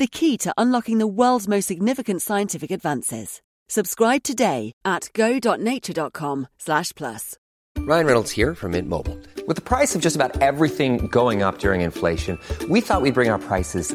the key to unlocking the world's most significant scientific advances. Subscribe today at go.nature.com slash plus. Ryan Reynolds here from Mint Mobile. With the price of just about everything going up during inflation, we thought we'd bring our prices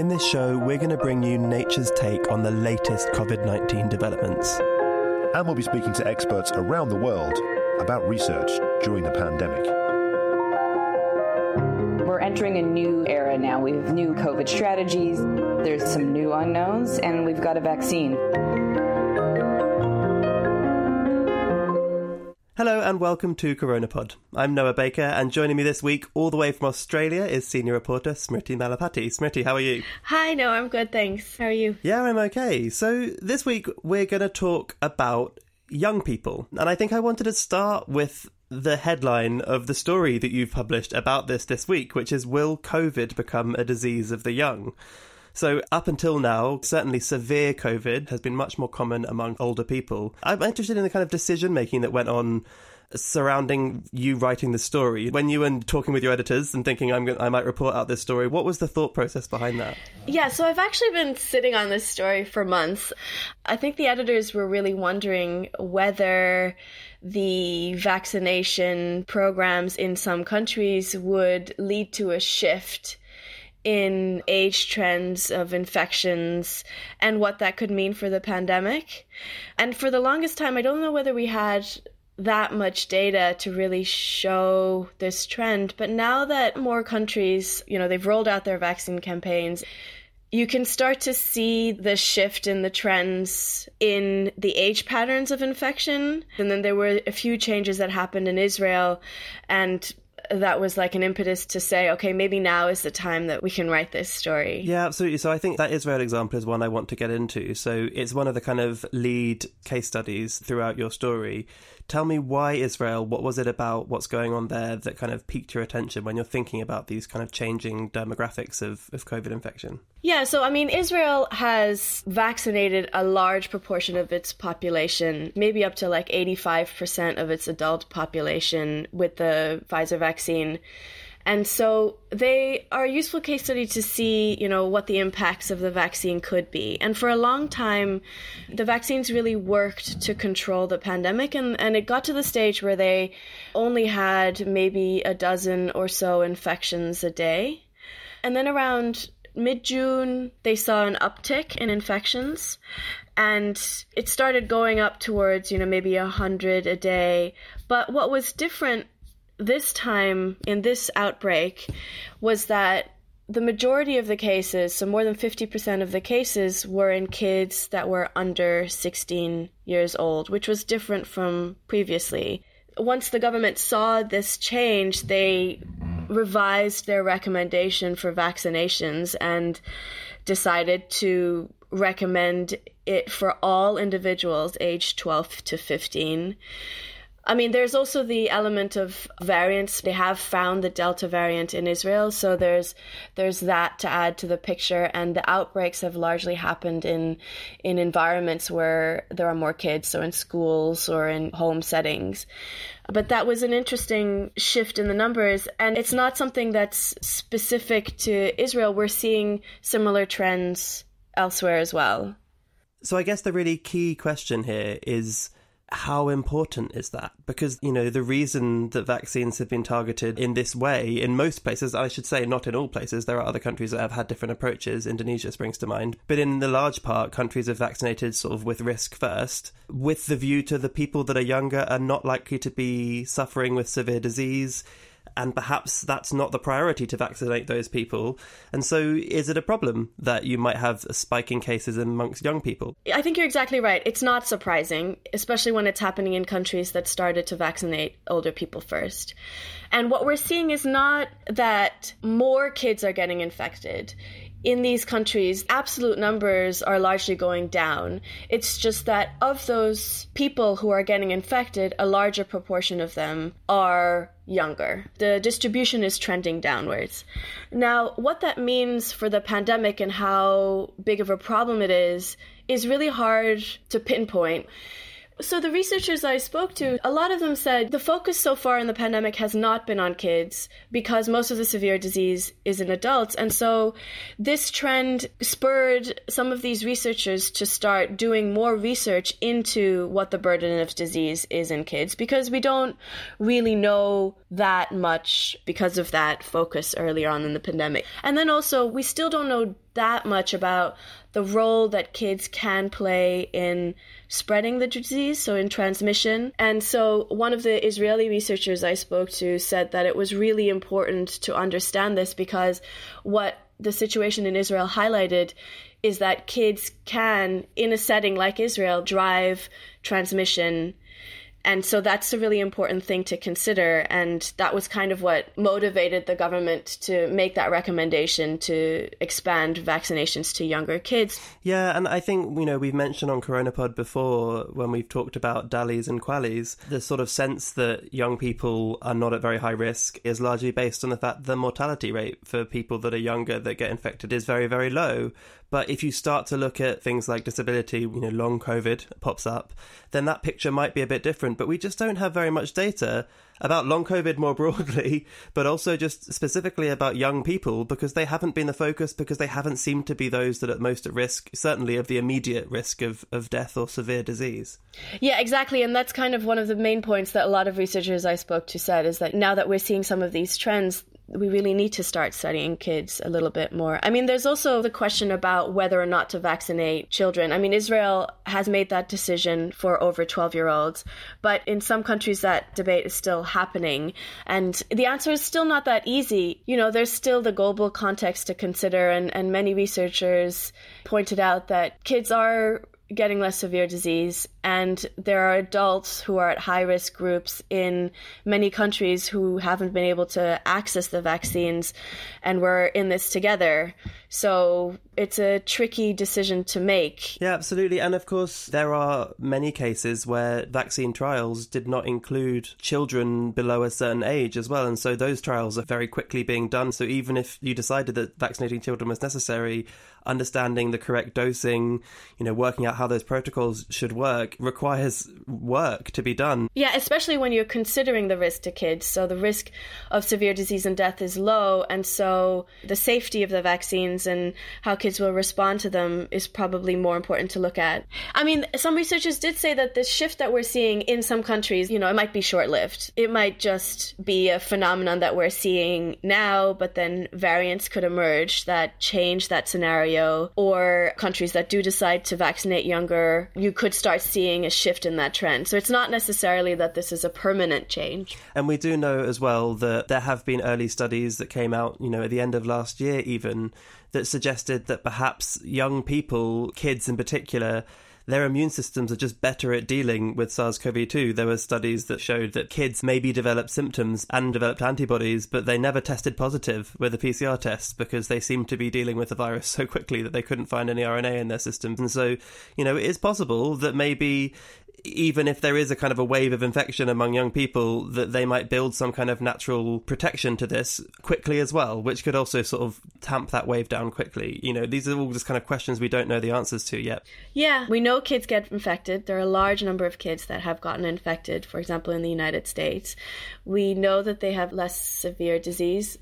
In this show, we're going to bring you nature's take on the latest COVID 19 developments. And we'll be speaking to experts around the world about research during the pandemic. We're entering a new era now. We have new COVID strategies, there's some new unknowns, and we've got a vaccine. Hello and welcome to CoronaPod. I'm Noah Baker, and joining me this week, all the way from Australia, is senior reporter Smriti Mallapaty. Smriti, how are you? Hi, no, I'm good, thanks. How are you? Yeah, I'm okay. So, this week we're going to talk about young people, and I think I wanted to start with the headline of the story that you've published about this this week, which is Will COVID become a disease of the young? So, up until now, certainly severe COVID has been much more common among older people. I'm interested in the kind of decision making that went on surrounding you writing the story. When you were talking with your editors and thinking, I'm gonna, I might report out this story, what was the thought process behind that? Yeah, so I've actually been sitting on this story for months. I think the editors were really wondering whether the vaccination programs in some countries would lead to a shift in age trends of infections and what that could mean for the pandemic. And for the longest time, I don't know whether we had that much data to really show this trend. But now that more countries, you know, they've rolled out their vaccine campaigns, you can start to see the shift in the trends in the age patterns of infection. And then there were a few changes that happened in Israel and that was like an impetus to say, okay, maybe now is the time that we can write this story. Yeah, absolutely. So I think that Israel example is one I want to get into. So it's one of the kind of lead case studies throughout your story. Tell me why Israel? What was it about what's going on there that kind of piqued your attention when you're thinking about these kind of changing demographics of, of COVID infection? Yeah, so I mean, Israel has vaccinated a large proportion of its population, maybe up to like 85% of its adult population with the Pfizer vaccine. And so they are a useful case study to see, you know, what the impacts of the vaccine could be. And for a long time, the vaccines really worked to control the pandemic and, and it got to the stage where they only had maybe a dozen or so infections a day. And then around mid June, they saw an uptick in infections and it started going up towards, you know, maybe a hundred a day. But what was different this time in this outbreak was that the majority of the cases, so more than 50% of the cases, were in kids that were under 16 years old, which was different from previously. Once the government saw this change, they revised their recommendation for vaccinations and decided to recommend it for all individuals aged 12 to 15. I mean, there's also the element of variants. They have found the Delta variant in Israel, so there's there's that to add to the picture. And the outbreaks have largely happened in in environments where there are more kids, so in schools or in home settings. But that was an interesting shift in the numbers, and it's not something that's specific to Israel. We're seeing similar trends elsewhere as well. So I guess the really key question here is how important is that? Because, you know, the reason that vaccines have been targeted in this way in most places, I should say not in all places, there are other countries that have had different approaches. Indonesia springs to mind. But in the large part, countries have vaccinated sort of with risk first, with the view to the people that are younger are not likely to be suffering with severe disease and perhaps that's not the priority to vaccinate those people. And so, is it a problem that you might have a spike in cases amongst young people? I think you're exactly right. It's not surprising, especially when it's happening in countries that started to vaccinate older people first. And what we're seeing is not that more kids are getting infected in these countries, absolute numbers are largely going down. It's just that of those people who are getting infected, a larger proportion of them are younger. The distribution is trending downwards. Now, what that means for the pandemic and how big of a problem it is is really hard to pinpoint. So, the researchers I spoke to, a lot of them said the focus so far in the pandemic has not been on kids because most of the severe disease is in adults. And so, this trend spurred some of these researchers to start doing more research into what the burden of disease is in kids because we don't really know that much because of that focus earlier on in the pandemic. And then also, we still don't know that much about the role that kids can play in spreading the disease, so in transmission. And so, one of the Israeli researchers I spoke to said that it was really important to understand this because what the situation in Israel highlighted is that kids can, in a setting like Israel, drive transmission and so that's a really important thing to consider. And that was kind of what motivated the government to make that recommendation to expand vaccinations to younger kids. Yeah, and I think, you know, we've mentioned on CoronaPod before when we've talked about DALYs and QALYs, the sort of sense that young people are not at very high risk is largely based on the fact the mortality rate for people that are younger that get infected is very, very low. But if you start to look at things like disability, you know, long COVID pops up, then that picture might be a bit different. But we just don't have very much data about long COVID more broadly, but also just specifically about young people because they haven't been the focus because they haven't seemed to be those that are most at risk, certainly of the immediate risk of, of death or severe disease. Yeah, exactly. And that's kind of one of the main points that a lot of researchers I spoke to said is that now that we're seeing some of these trends, we really need to start studying kids a little bit more. I mean, there's also the question about whether or not to vaccinate children. I mean, Israel has made that decision for over 12 year olds, but in some countries that debate is still happening. And the answer is still not that easy. You know, there's still the global context to consider, and, and many researchers pointed out that kids are getting less severe disease. And there are adults who are at high risk groups in many countries who haven't been able to access the vaccines. And we're in this together. So it's a tricky decision to make. Yeah, absolutely. And of course, there are many cases where vaccine trials did not include children below a certain age as well. And so those trials are very quickly being done. So even if you decided that vaccinating children was necessary, understanding the correct dosing, you know, working out how those protocols should work requires work to be done. Yeah, especially when you're considering the risk to kids. So the risk of severe disease and death is low. And so the safety of the vaccines and how kids will respond to them is probably more important to look at. I mean, some researchers did say that this shift that we're seeing in some countries, you know, it might be short lived. It might just be a phenomenon that we're seeing now, but then variants could emerge that change that scenario, or countries that do decide to vaccinate younger, you could start seeing a shift in that trend. So it's not necessarily that this is a permanent change. And we do know as well that there have been early studies that came out, you know, at the end of last year even that suggested that perhaps young people, kids in particular, their immune systems are just better at dealing with SARS CoV 2. There were studies that showed that kids maybe developed symptoms and developed antibodies, but they never tested positive with a PCR test because they seemed to be dealing with the virus so quickly that they couldn't find any RNA in their systems. And so, you know, it is possible that maybe even if there is a kind of a wave of infection among young people, that they might build some kind of natural protection to this quickly as well, which could also sort of tamp that wave down quickly. You know, these are all just kind of questions we don't know the answers to yet. Yeah, we know kids get infected. There are a large number of kids that have gotten infected, for example, in the United States. We know that they have less severe disease.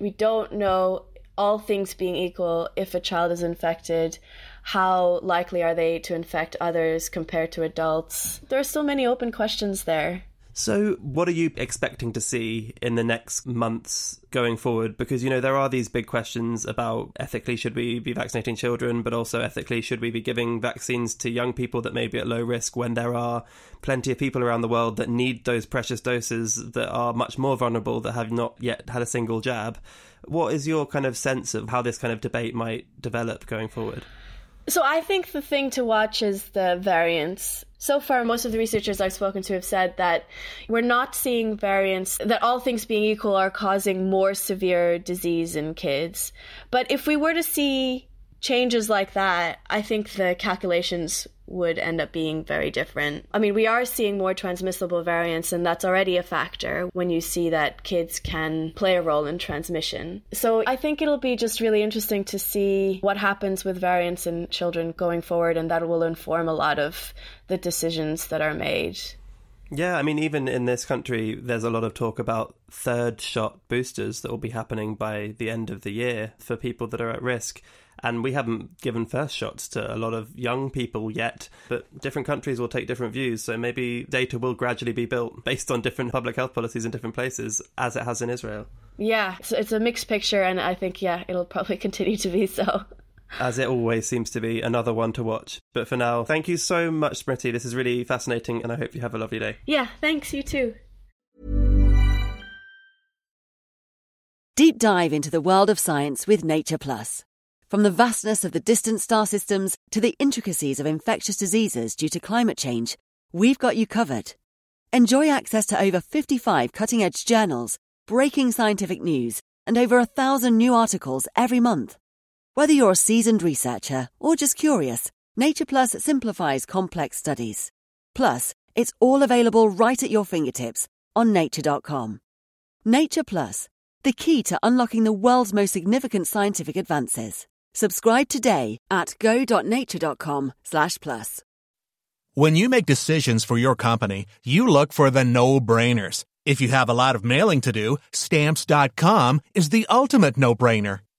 We don't know all things being equal, if a child is infected, how likely are they to infect others compared to adults? There are so many open questions there. So, what are you expecting to see in the next months going forward? Because, you know, there are these big questions about ethically, should we be vaccinating children, but also ethically, should we be giving vaccines to young people that may be at low risk when there are plenty of people around the world that need those precious doses that are much more vulnerable that have not yet had a single jab? What is your kind of sense of how this kind of debate might develop going forward? So I think the thing to watch is the variants. So far, most of the researchers I've spoken to have said that we're not seeing variants that all things being equal are causing more severe disease in kids. But if we were to see changes like that, I think the calculations would end up being very different. I mean, we are seeing more transmissible variants, and that's already a factor when you see that kids can play a role in transmission. So I think it'll be just really interesting to see what happens with variants in children going forward, and that will inform a lot of the decisions that are made. Yeah, I mean, even in this country, there's a lot of talk about third shot boosters that will be happening by the end of the year for people that are at risk. And we haven't given first shots to a lot of young people yet, but different countries will take different views. So maybe data will gradually be built based on different public health policies in different places, as it has in Israel. Yeah, so it's a mixed picture, and I think, yeah, it'll probably continue to be so. As it always seems to be, another one to watch. But for now, thank you so much, Smriti. This is really fascinating, and I hope you have a lovely day. Yeah, thanks, you too. Deep dive into the world of science with Nature Plus. From the vastness of the distant star systems to the intricacies of infectious diseases due to climate change, we've got you covered. Enjoy access to over 55 cutting edge journals, breaking scientific news, and over a thousand new articles every month. Whether you're a seasoned researcher or just curious, Nature Plus simplifies complex studies. Plus, it's all available right at your fingertips on nature.com. Nature Plus, the key to unlocking the world's most significant scientific advances. Subscribe today at go.nature.com slash plus. When you make decisions for your company, you look for the no-brainers. If you have a lot of mailing to do, stamps.com is the ultimate no-brainer.